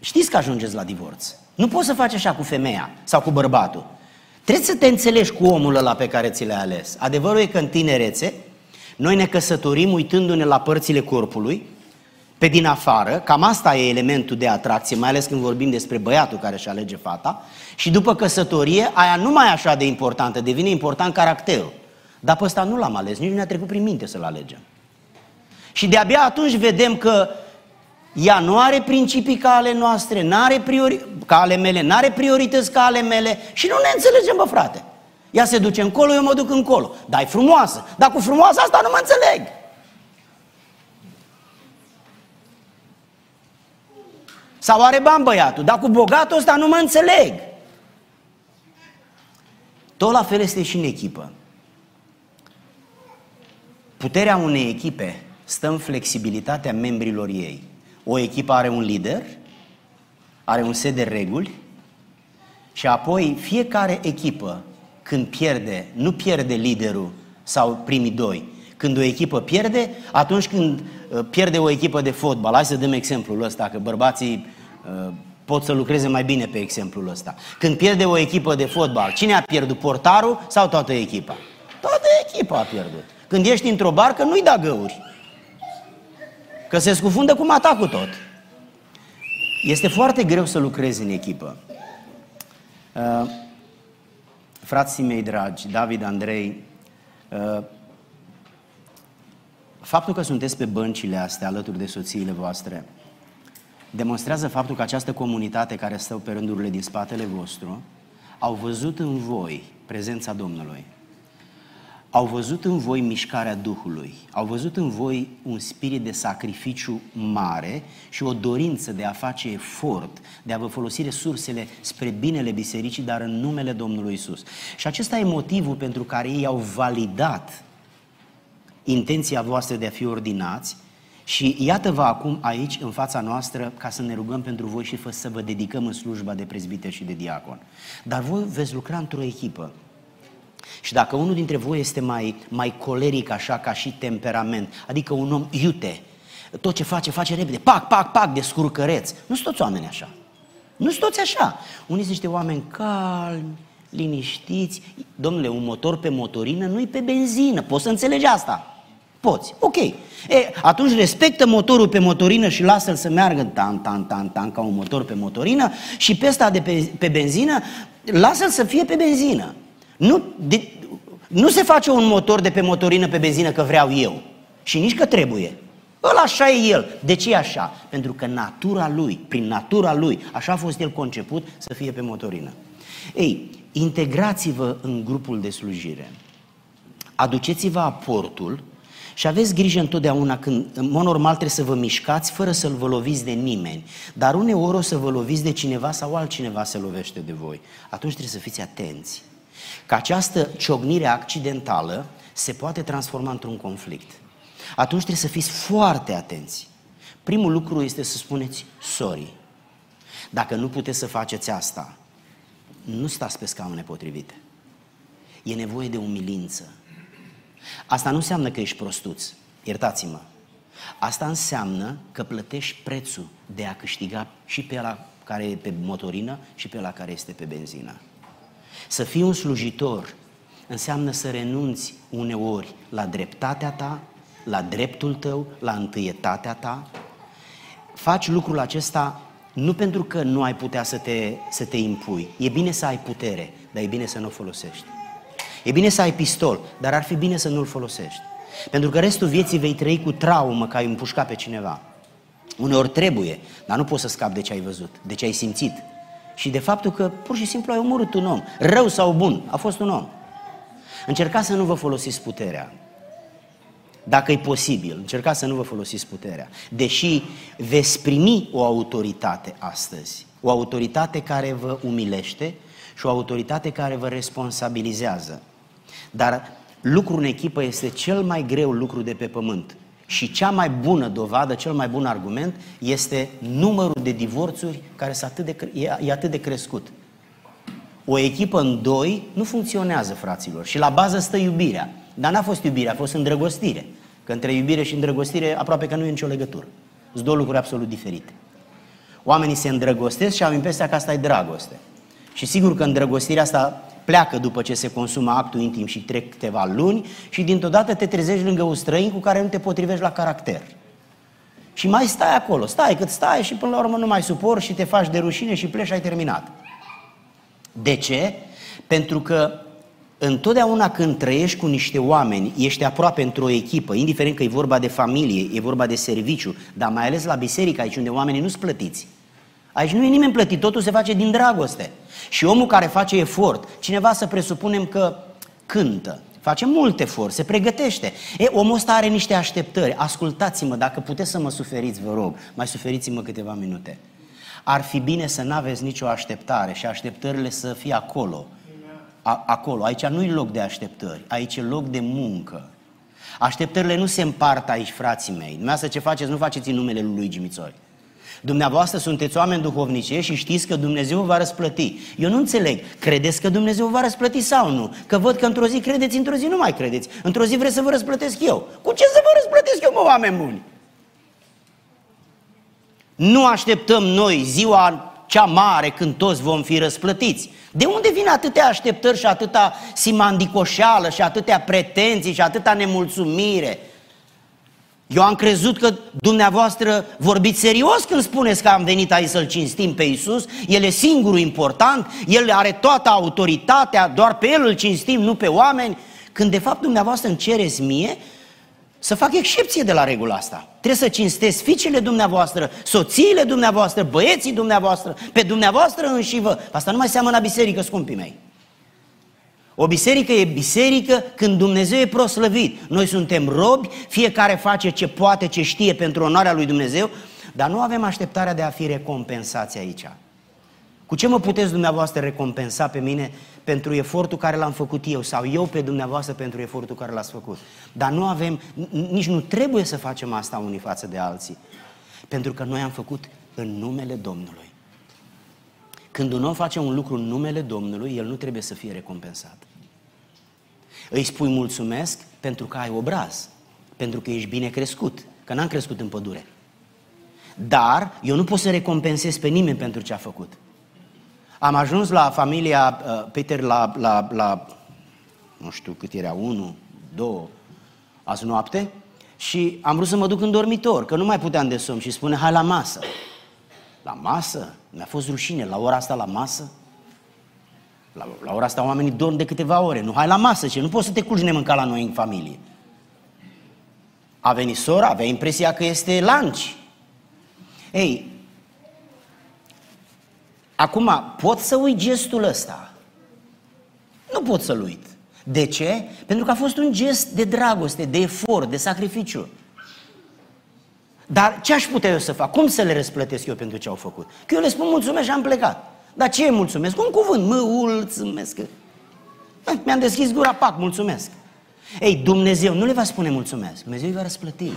știți că ajungeți la divorț. Nu poți să faci așa cu femeia sau cu bărbatul. Trebuie să te înțelegi cu omul ăla pe care ți l-ai ales. Adevărul e că în tinerețe, noi ne căsătorim uitându-ne la părțile corpului, pe din afară, cam asta e elementul de atracție, mai ales când vorbim despre băiatul care își alege fata, și după căsătorie, aia nu mai e așa de importantă, devine important caracterul. Dar pe ăsta nu l-am ales, nici nu ne-a trecut prin minte să-l alegem. Și de-abia atunci vedem că ea nu are principii ca ale noastre, n-are priori, ca ale mele, n-are priorități ca ale mele și nu ne înțelegem, bă frate. Ea se duce încolo, eu mă duc încolo. Dar e frumoasă. Dar cu frumoasa asta nu mă înțeleg. Sau are bani băiatul, dar cu bogatul ăsta nu mă înțeleg. Tot la fel este și în echipă. Puterea unei echipe stă în flexibilitatea membrilor ei. O echipă are un lider, are un set de reguli și apoi fiecare echipă când pierde, nu pierde liderul sau primii doi. Când o echipă pierde, atunci când uh, pierde o echipă de fotbal, hai să dăm exemplul ăsta, că bărbații uh, pot să lucreze mai bine pe exemplul ăsta. Când pierde o echipă de fotbal, cine a pierdut? Portarul sau toată echipa? Toată echipa a pierdut. Când ești într-o barcă, nu-i da găuri. Că se scufundă cum atacul tot. Este foarte greu să lucrezi în echipă. Uh, frații mei dragi, David, Andrei, uh, faptul că sunteți pe băncile astea alături de soțiile voastre demonstrează faptul că această comunitate care stă pe rândurile din spatele vostru au văzut în voi prezența Domnului au văzut în voi mișcarea Duhului, au văzut în voi un spirit de sacrificiu mare și o dorință de a face efort, de a vă folosi resursele spre binele bisericii, dar în numele Domnului Isus. Și acesta e motivul pentru care ei au validat intenția voastră de a fi ordinați și iată-vă acum aici, în fața noastră, ca să ne rugăm pentru voi și să vă dedicăm în slujba de prezbiter și de diacon. Dar voi veți lucra într-o echipă. Și dacă unul dintre voi este mai, mai coleric așa ca și temperament, adică un om iute, tot ce face, face repede, pac, pac, pac, de scurcăreț. Nu sunt toți oameni așa. Nu sunt toți așa. Unii sunt niște oameni calmi, liniștiți. Domnule, un motor pe motorină nu e pe benzină. Poți să înțelegi asta. Poți. Ok. E, atunci respectă motorul pe motorină și lasă-l să meargă tan, tan, tan, tan, ca un motor pe motorină și pe ăsta de pe, pe benzină, lasă-l să fie pe benzină. Nu, de, nu se face un motor de pe motorină pe benzină că vreau eu și nici că trebuie. Ăla așa e el. De ce e așa? Pentru că natura lui, prin natura lui, așa a fost el conceput să fie pe motorină. Ei, integrați-vă în grupul de slujire. Aduceți-vă aportul și aveți grijă întotdeauna când, în mod normal, trebuie să vă mișcați fără să-l vă loviți de nimeni. Dar uneori o să vă loviți de cineva sau altcineva se lovește de voi. Atunci trebuie să fiți atenți că această ciognire accidentală se poate transforma într-un conflict. Atunci trebuie să fiți foarte atenți. Primul lucru este să spuneți sorry. Dacă nu puteți să faceți asta, nu stați pe scaune potrivite. E nevoie de umilință. Asta nu înseamnă că ești prostuț, iertați-mă. Asta înseamnă că plătești prețul de a câștiga și pe ăla care e pe motorină și pe la care este pe benzină. Să fii un slujitor înseamnă să renunți uneori la dreptatea ta, la dreptul tău, la întâietatea ta. Faci lucrul acesta nu pentru că nu ai putea să te, să te impui. E bine să ai putere, dar e bine să nu o folosești. E bine să ai pistol, dar ar fi bine să nu-l folosești. Pentru că restul vieții vei trăi cu traumă că ai împușcat pe cineva. Uneori trebuie, dar nu poți să scapi de ce ai văzut, de ce ai simțit. Și de faptul că pur și simplu ai omorât un om, rău sau bun, a fost un om. Încercați să nu vă folosiți puterea. Dacă e posibil, încercați să nu vă folosiți puterea. Deși veți primi o autoritate astăzi, o autoritate care vă umilește și o autoritate care vă responsabilizează. Dar lucrul în echipă este cel mai greu lucru de pe pământ. Și cea mai bună dovadă, cel mai bun argument este numărul de divorțuri care atât de, e, e atât de crescut. O echipă în doi nu funcționează, fraților. Și la bază stă iubirea. Dar n-a fost iubire, a fost îndrăgostire. Că între iubire și îndrăgostire aproape că nu e nicio legătură. Sunt două lucruri absolut diferite. Oamenii se îndrăgostesc și au impresia că asta e dragoste. Și sigur că îndrăgostirea asta pleacă după ce se consumă actul intim și trec câteva luni și dintr-o dată te trezești lângă un străin cu care nu te potrivești la caracter. Și mai stai acolo, stai cât stai și până la urmă nu mai supor și te faci de rușine și pleci și ai terminat. De ce? Pentru că întotdeauna când trăiești cu niște oameni, ești aproape într-o echipă, indiferent că e vorba de familie, e vorba de serviciu, dar mai ales la biserică, aici unde oamenii nu sunt plătiți. Aici nu e nimeni plătit, totul se face din dragoste. Și omul care face efort, cineva să presupunem că cântă, face mult efort, se pregătește. E, omul ăsta are niște așteptări. Ascultați-mă, dacă puteți să mă suferiți, vă rog, mai suferiți-mă câteva minute. Ar fi bine să nu aveți nicio așteptare și așteptările să fie acolo. A, acolo. Aici nu e loc de așteptări, aici e loc de muncă. Așteptările nu se împart aici, frații mei. Dumneavoastră ce faceți, nu faceți în numele lui Luigi Mițoi. Dumneavoastră sunteți oameni duhovnice și știți că Dumnezeu va răsplăti. Eu nu înțeleg. Credeți că Dumnezeu va răsplăti sau nu? Că văd că într-o zi credeți, într-o zi nu mai credeți. Într-o zi vreți să vă răsplătesc eu. Cu ce să vă răsplătesc eu, mă, oameni buni? Nu așteptăm noi ziua cea mare când toți vom fi răsplătiți. De unde vin atâtea așteptări și atâta simandicoșeală și atâtea pretenții și atâta nemulțumire? Eu am crezut că dumneavoastră vorbiți serios când spuneți că am venit aici să-L cinstim pe Iisus, El e singurul important, El are toată autoritatea, doar pe El îl cinstim, nu pe oameni, când de fapt dumneavoastră îmi cereți mie să fac excepție de la regula asta. Trebuie să cinstesc fiicele dumneavoastră, soțiile dumneavoastră, băieții dumneavoastră, pe dumneavoastră înșivă. Asta nu mai seamănă biserică, scumpii mei. O biserică e biserică când Dumnezeu e proslăvit. Noi suntem robi, fiecare face ce poate, ce știe pentru onoarea lui Dumnezeu, dar nu avem așteptarea de a fi recompensați aici. Cu ce mă puteți dumneavoastră recompensa pe mine pentru efortul care l-am făcut eu sau eu pe dumneavoastră pentru efortul care l-ați făcut? Dar nu avem, nici nu trebuie să facem asta unii față de alții. Pentru că noi am făcut în numele Domnului. Când un om face un lucru în numele Domnului, el nu trebuie să fie recompensat. Îi spui mulțumesc pentru că ai obraz, pentru că ești bine crescut, că n-am crescut în pădure. Dar eu nu pot să recompensez pe nimeni pentru ce a făcut. Am ajuns la familia uh, Peter la, la, la, nu știu cât era, unu, două, azi noapte, și am vrut să mă duc în dormitor, că nu mai puteam de somn și spune, hai la masă. La masă? Mi-a fost rușine, la ora asta la masă? La, la ora asta oamenii dorm de câteva ore. Nu, hai la masă, ce nu poți să te culci nemâncat la noi în familie. A venit sora, avea impresia că este lanci. Ei, acum, pot să uit gestul ăsta? Nu pot să-l uit. De ce? Pentru că a fost un gest de dragoste, de efort, de sacrificiu. Dar ce aș putea eu să fac? Cum să le răsplătesc eu pentru ce au făcut? Că eu le spun mulțumesc și am plecat. Dar ce e mulțumesc? Un cuvânt, mă, mulțumesc. Mi-am deschis gura, pac, mulțumesc. Ei, Dumnezeu nu le va spune mulțumesc, Dumnezeu îi va răsplăti.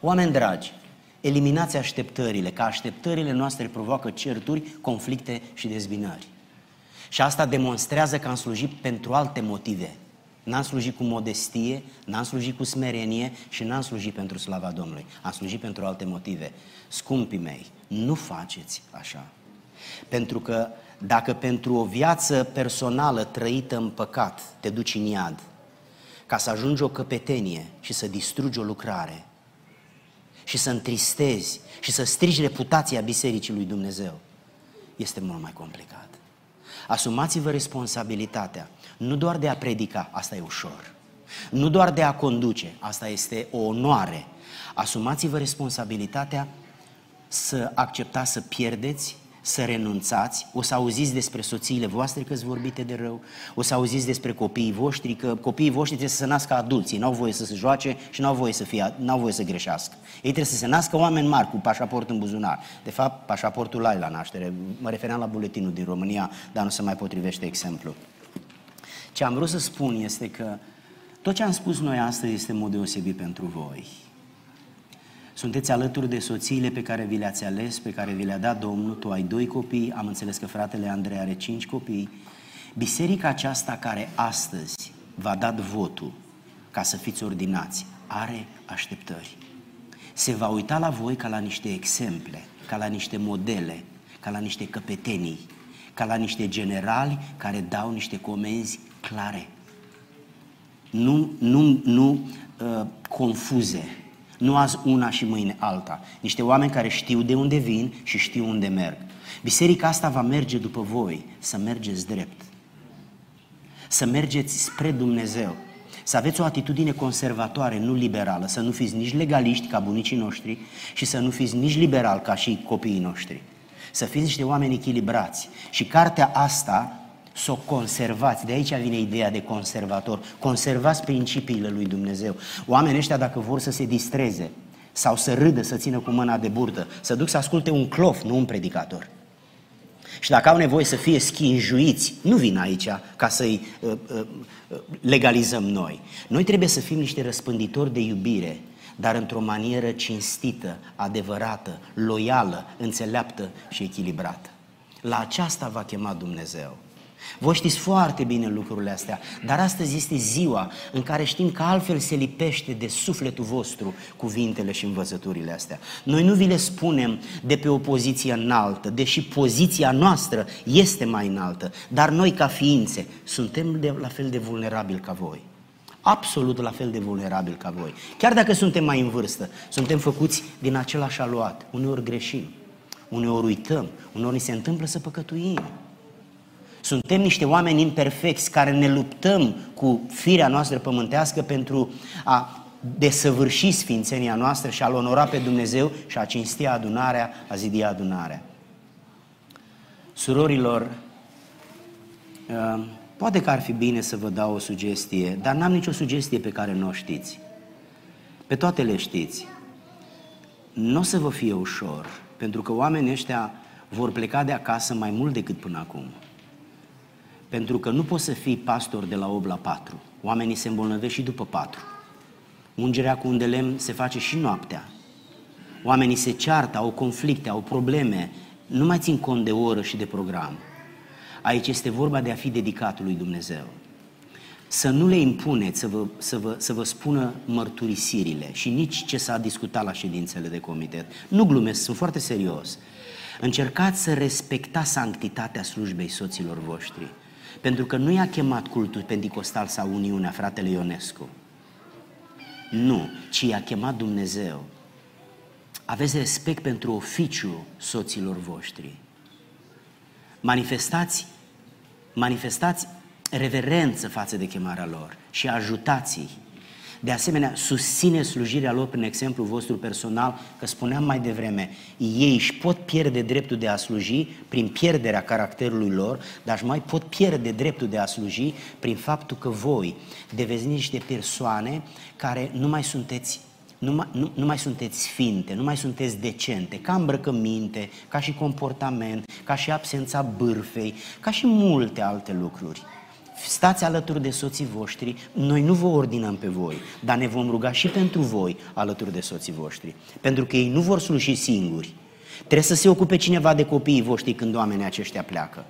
Oameni dragi, eliminați așteptările, că așteptările noastre provoacă certuri, conflicte și dezbinări. Și asta demonstrează că am slujit pentru alte motive. N-am slujit cu modestie, n-am slujit cu smerenie și n-am slujit pentru slava Domnului. Am slujit pentru alte motive. Scumpii mei, nu faceți așa. Pentru că dacă pentru o viață personală trăită în păcat te duci în iad, ca să ajungi o căpetenie și să distrugi o lucrare și să întristezi și să strigi reputația Bisericii lui Dumnezeu, este mult mai complicat. Asumați-vă responsabilitatea, nu doar de a predica, asta e ușor, nu doar de a conduce, asta este o onoare. Asumați-vă responsabilitatea să acceptați să pierdeți să renunțați, o să auziți despre soțiile voastre că sunt vorbite de rău, o să auziți despre copiii voștri, că copiii voștri trebuie să se nască adulții, n-au voie să se joace și n-au voie să, fie, n-au voie să greșească. Ei trebuie să se nască oameni mari cu pașaport în buzunar. De fapt, pașaportul ai la naștere. Mă refeream la buletinul din România, dar nu se mai potrivește exemplu. Ce am vrut să spun este că tot ce am spus noi astăzi este în mod deosebit pentru voi. Sunteți alături de soțiile pe care vi le-ați ales, pe care vi le-a dat Domnul, tu ai doi copii, am înțeles că fratele Andrei are cinci copii. Biserica aceasta care astăzi v-a dat votul ca să fiți ordinați, are așteptări. Se va uita la voi ca la niște exemple, ca la niște modele, ca la niște căpetenii, ca la niște generali care dau niște comenzi clare. Nu, nu, nu uh, confuze, nu azi una și mâine alta. Niște oameni care știu de unde vin și știu unde merg. Biserica asta va merge după voi, să mergeți drept. Să mergeți spre Dumnezeu. Să aveți o atitudine conservatoare, nu liberală, să nu fiți nici legaliști ca bunicii noștri și să nu fiți nici liberal ca și copiii noștri. Să fiți niște oameni echilibrați. Și cartea asta să o conservați. De aici vine ideea de conservator. Conservați principiile lui Dumnezeu. Oamenii ăștia, dacă vor să se distreze sau să râdă, să țină cu mâna de burtă, să duc să asculte un clof, nu un predicator. Și dacă au nevoie să fie schinjuiți, nu vin aici ca să-i uh, uh, uh, legalizăm noi. Noi trebuie să fim niște răspânditori de iubire, dar într-o manieră cinstită, adevărată, loială, înțeleaptă și echilibrată. La aceasta va chema Dumnezeu. Voi știți foarte bine lucrurile astea, dar astăzi este ziua în care știm că altfel se lipește de sufletul vostru cuvintele și învățăturile astea. Noi nu vi le spunem de pe o poziție înaltă, deși poziția noastră este mai înaltă, dar noi ca ființe suntem de, la fel de vulnerabili ca voi. Absolut la fel de vulnerabili ca voi. Chiar dacă suntem mai în vârstă, suntem făcuți din același aluat. Uneori greșim, uneori uităm, uneori ni se întâmplă să păcătuim. Suntem niște oameni imperfecți care ne luptăm cu firea noastră pământească pentru a desăvârși sfințenia noastră și a-L onora pe Dumnezeu și a cinstia adunarea, a zidia adunarea. Surorilor, uh, poate că ar fi bine să vă dau o sugestie, dar n-am nicio sugestie pe care nu o știți. Pe toate le știți. Nu o să vă fie ușor, pentru că oamenii ăștia vor pleca de acasă mai mult decât până acum. Pentru că nu poți să fii pastor de la 8 la 4. Oamenii se îmbolnăvesc și după 4. Ungerea cu un de lemn se face și noaptea. Oamenii se ceartă, au conflicte, au probleme, nu mai țin cont de oră și de program. Aici este vorba de a fi dedicat lui Dumnezeu. Să nu le impuneți să vă, să, vă, să vă spună mărturisirile și nici ce s-a discutat la ședințele de comitet. Nu glumesc, sunt foarte serios. Încercați să respectați sanctitatea slujbei soților voștri. Pentru că nu i-a chemat cultul pentecostal sau Uniunea, fratele Ionescu. Nu, ci i-a chemat Dumnezeu. Aveți respect pentru oficiul soților voștri. Manifestați, manifestați reverență față de chemarea lor și ajutați-i de asemenea, susține slujirea lor prin exemplu vostru personal, că spuneam mai devreme, ei își pot pierde dreptul de a sluji prin pierderea caracterului lor, dar își mai pot pierde dreptul de a sluji prin faptul că voi deveniți niște persoane care nu mai sunteți nu mai, nu, nu mai sunteți sfinte, nu mai sunteți decente, ca îmbrăcăminte, ca și comportament, ca și absența bârfei, ca și multe alte lucruri stați alături de soții voștri, noi nu vă ordinăm pe voi, dar ne vom ruga și pentru voi alături de soții voștri, pentru că ei nu vor sluji singuri. Trebuie să se ocupe cineva de copiii voștri când oamenii aceștia pleacă.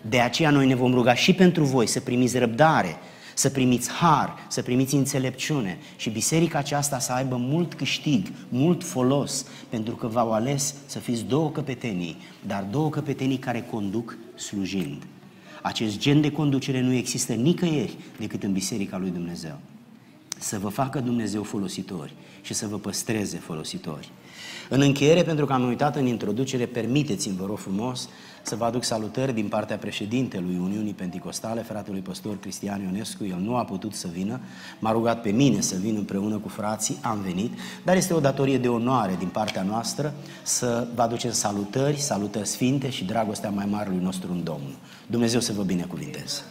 De aceea noi ne vom ruga și pentru voi să primiți răbdare, să primiți har, să primiți înțelepciune și biserica aceasta să aibă mult câștig, mult folos, pentru că v-au ales să fiți două căpetenii, dar două căpetenii care conduc slujind. Acest gen de conducere nu există nicăieri decât în Biserica lui Dumnezeu. Să vă facă Dumnezeu folositori și să vă păstreze folositori. În încheiere, pentru că am uitat în introducere, permiteți-mi, vă rog frumos, să vă aduc salutări din partea președintelui Uniunii Pentecostale, fratelui pastor Cristian Ionescu. El nu a putut să vină, m-a rugat pe mine să vin împreună cu frații, am venit, dar este o datorie de onoare din partea noastră să vă aducem salutări, salutări sfinte și dragostea mai mare lui nostru în Domnul. Dumnezeu să vă binecuvinteze!